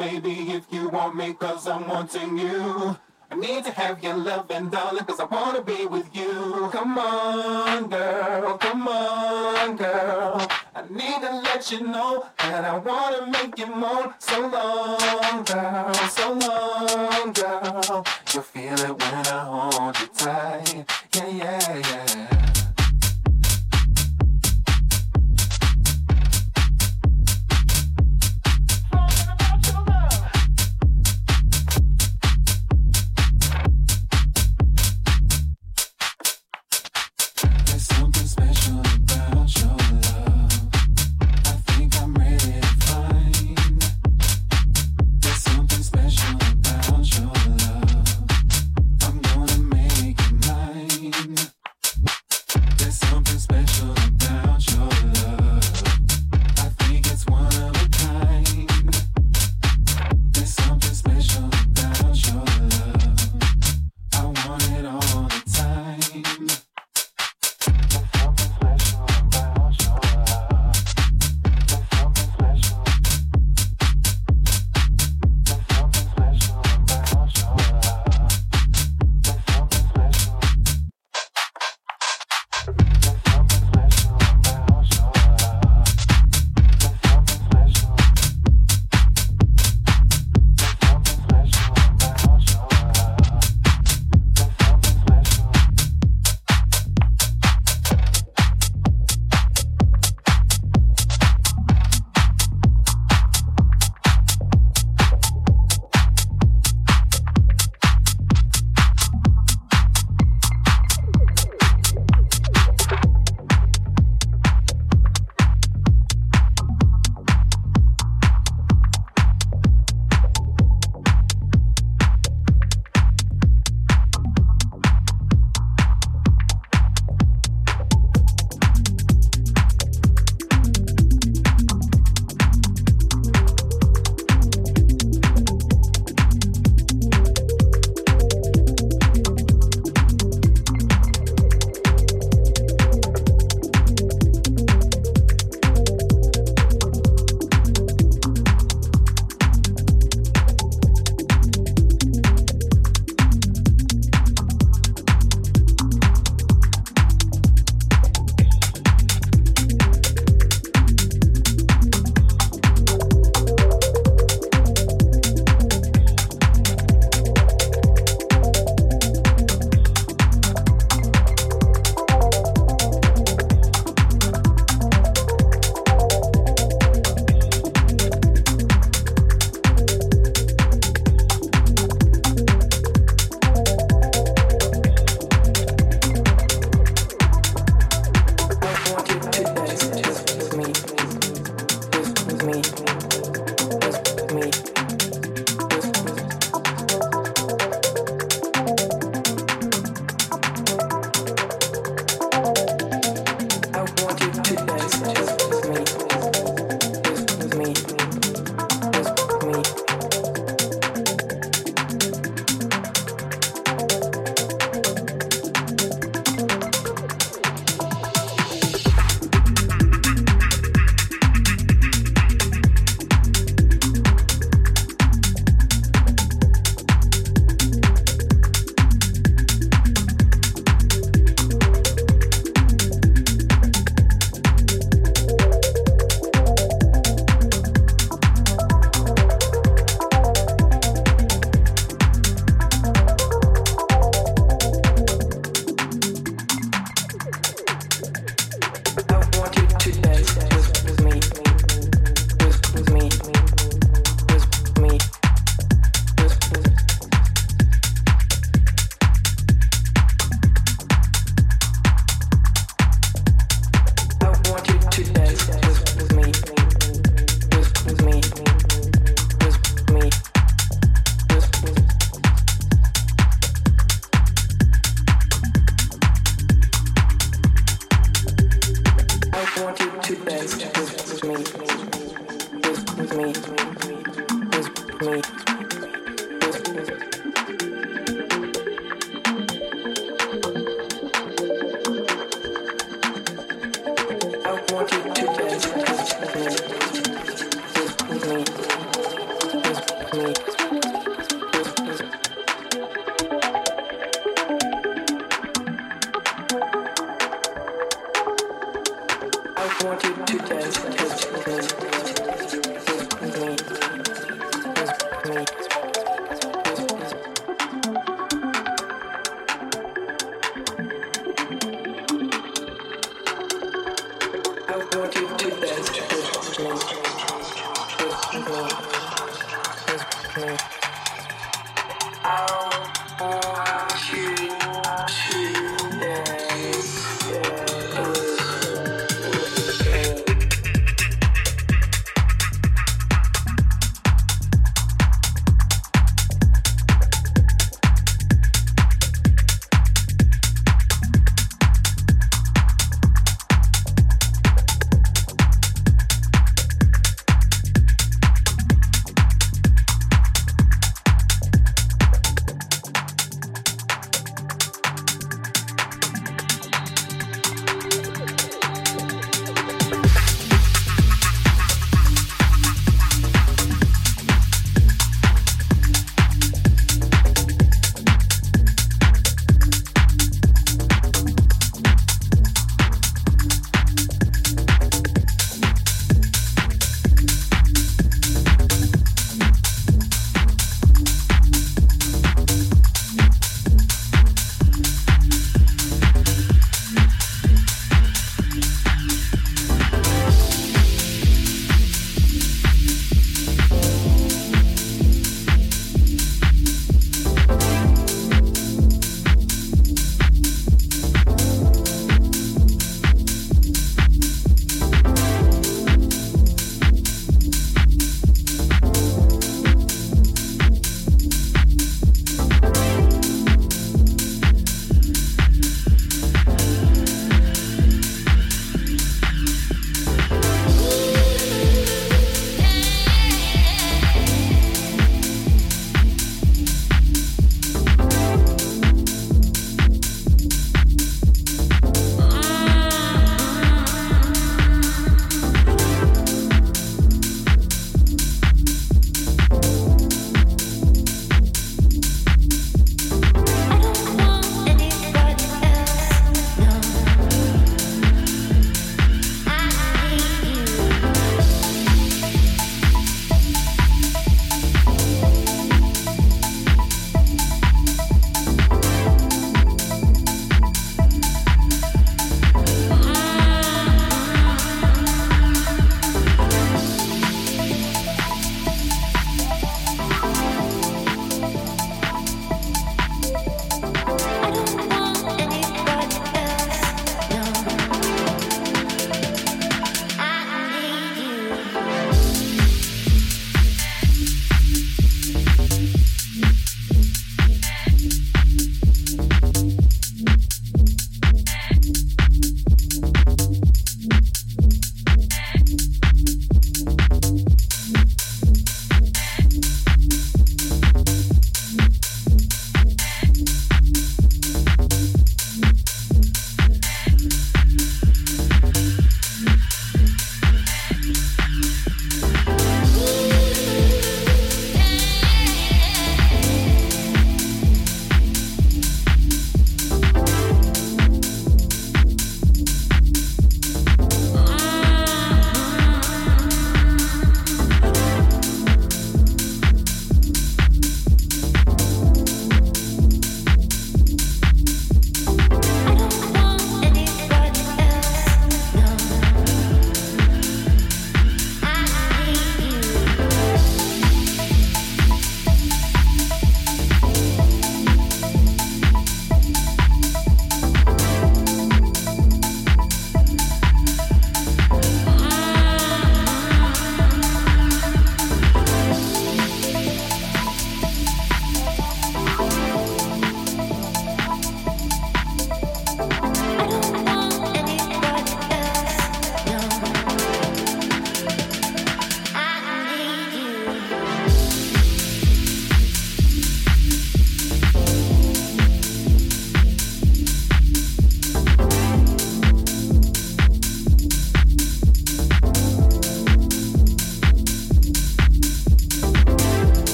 Baby, if you want me, cause I'm wanting you. I need to have your love and darling, cause I wanna be with you. Come on, girl, come on, girl. I need to let you know that I wanna make you moan. So long, girl, so long, girl. You'll feel it when I hold you tight. Yeah, yeah, yeah.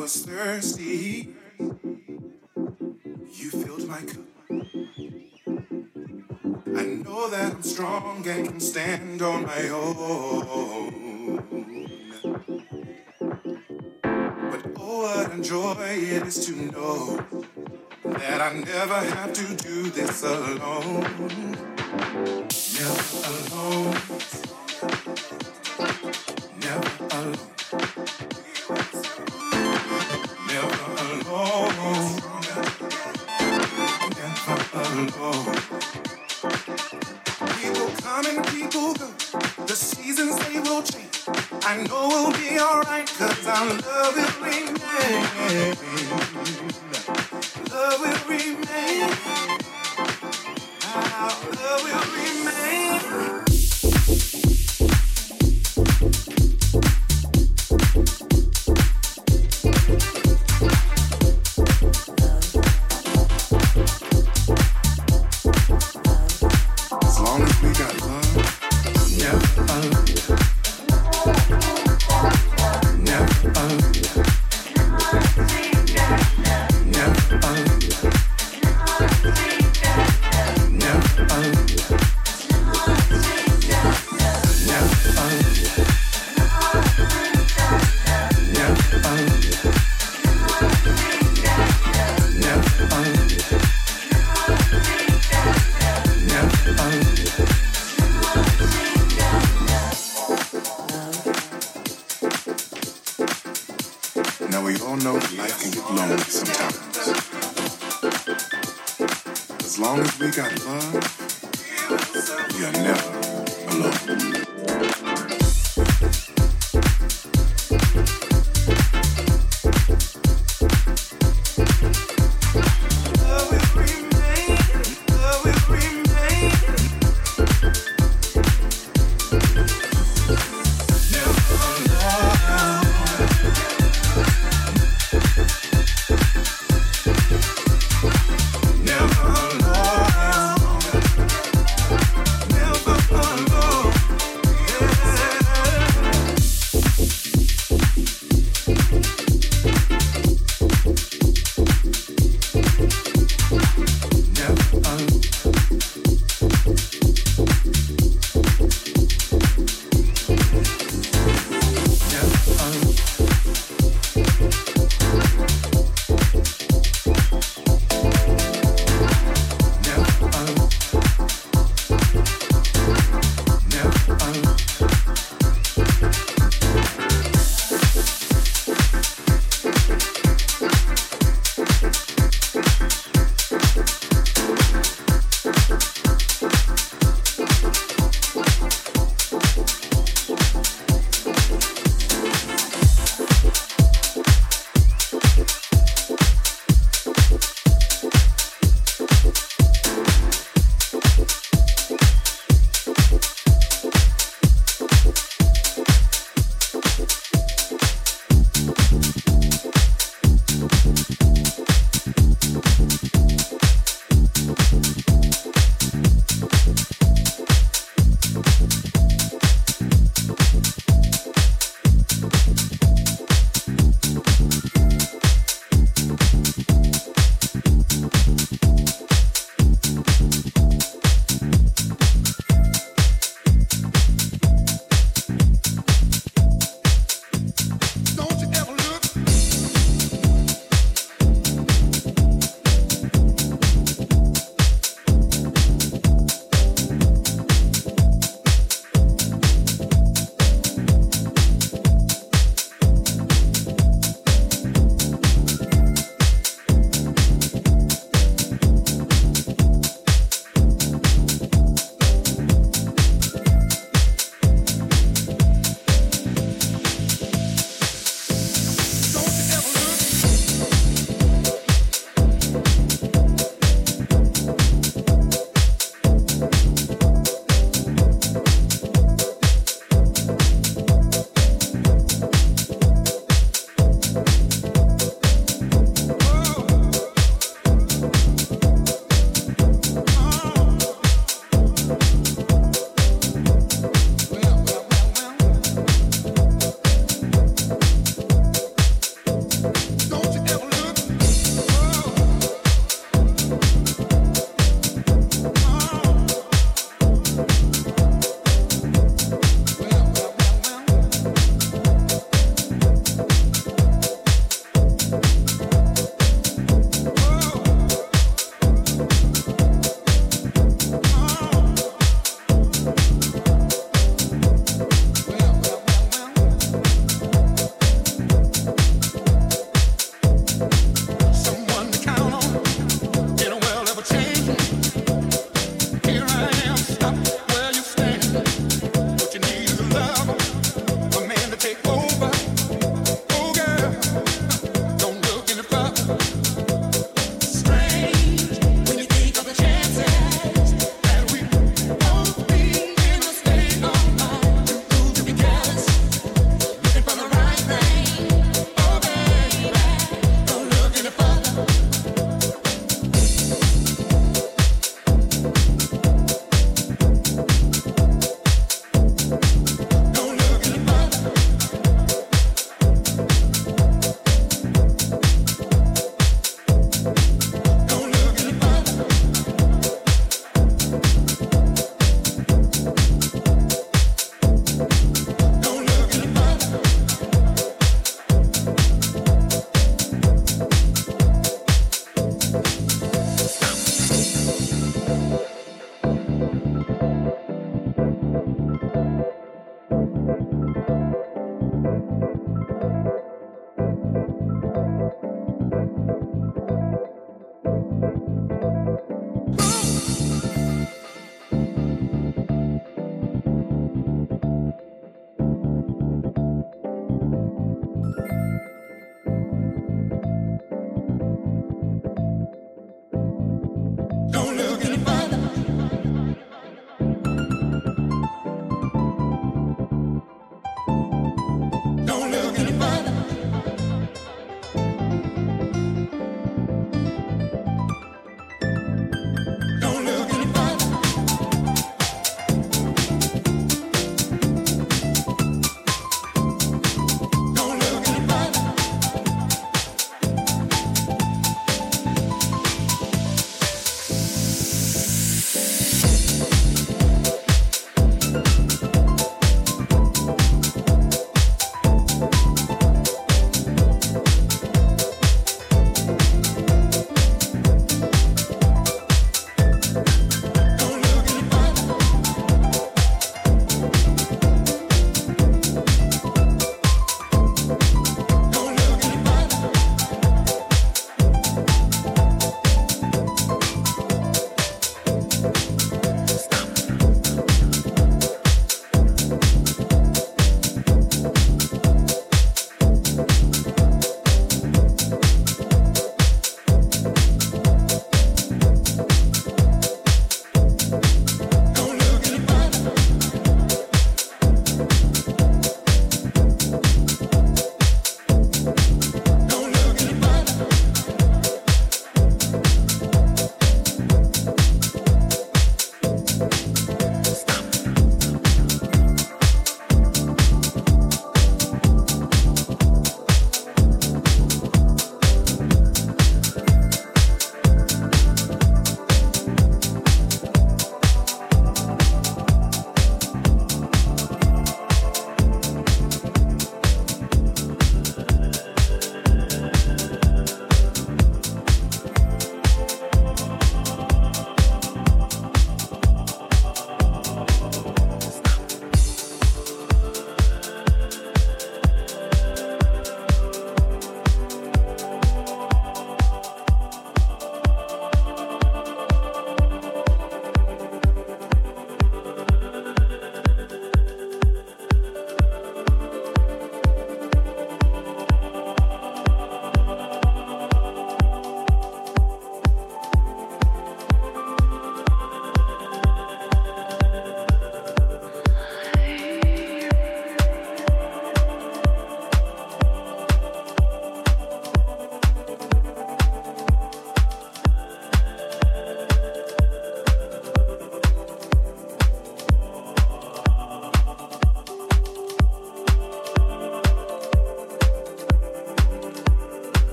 was thirsty. You filled my cup. I know that I'm strong and can stand on my own. But oh, what a joy it is to know that I never have to do this alone. Never alone. love it.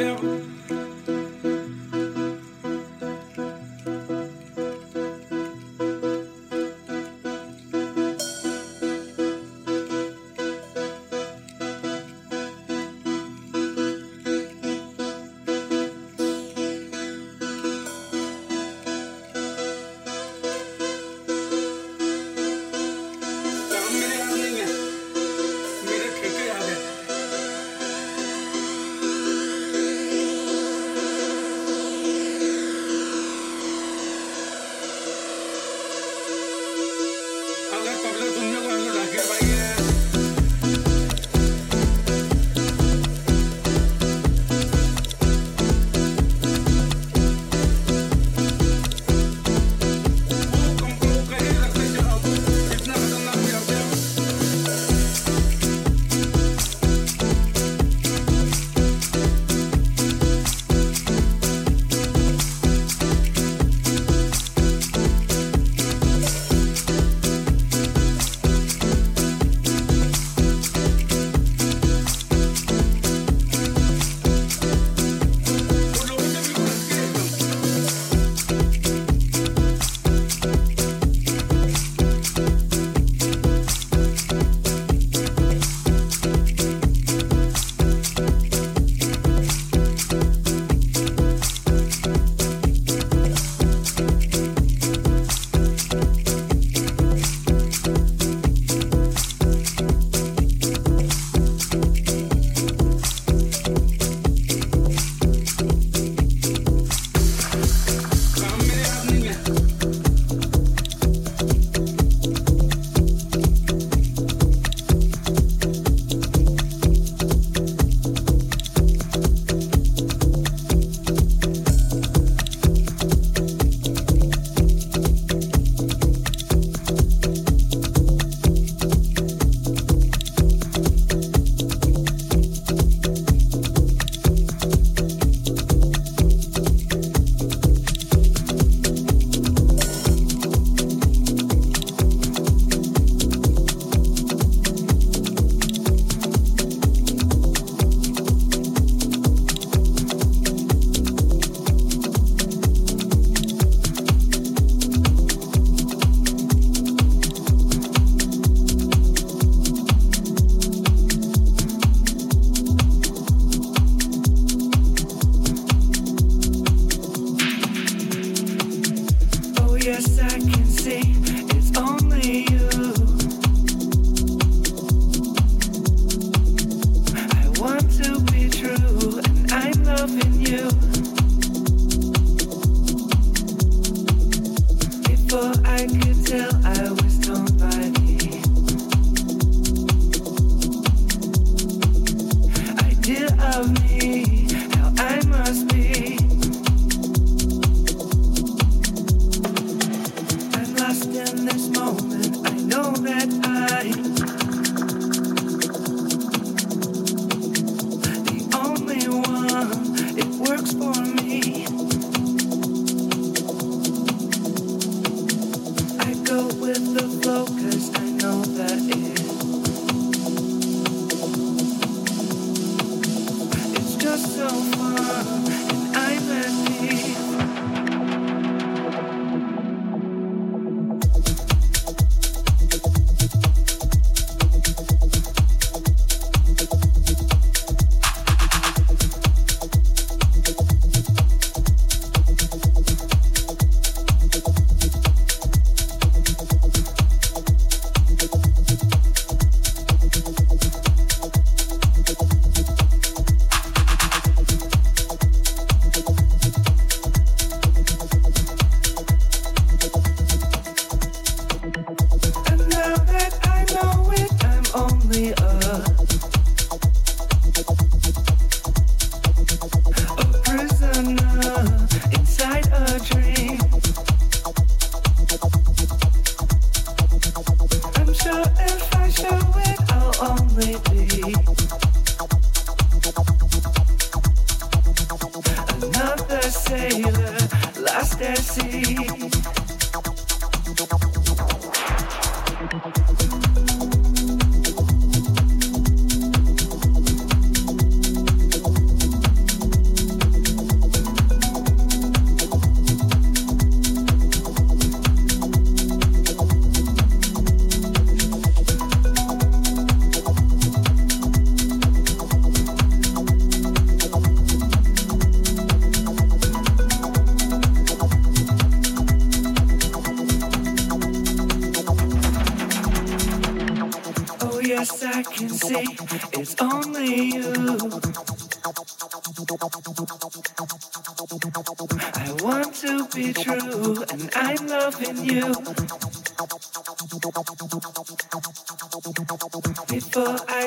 It's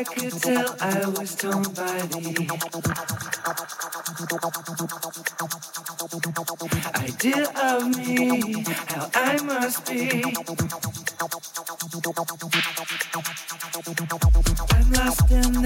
I could tell I was torn by thee. Idea of me, how I must be. I'm lost in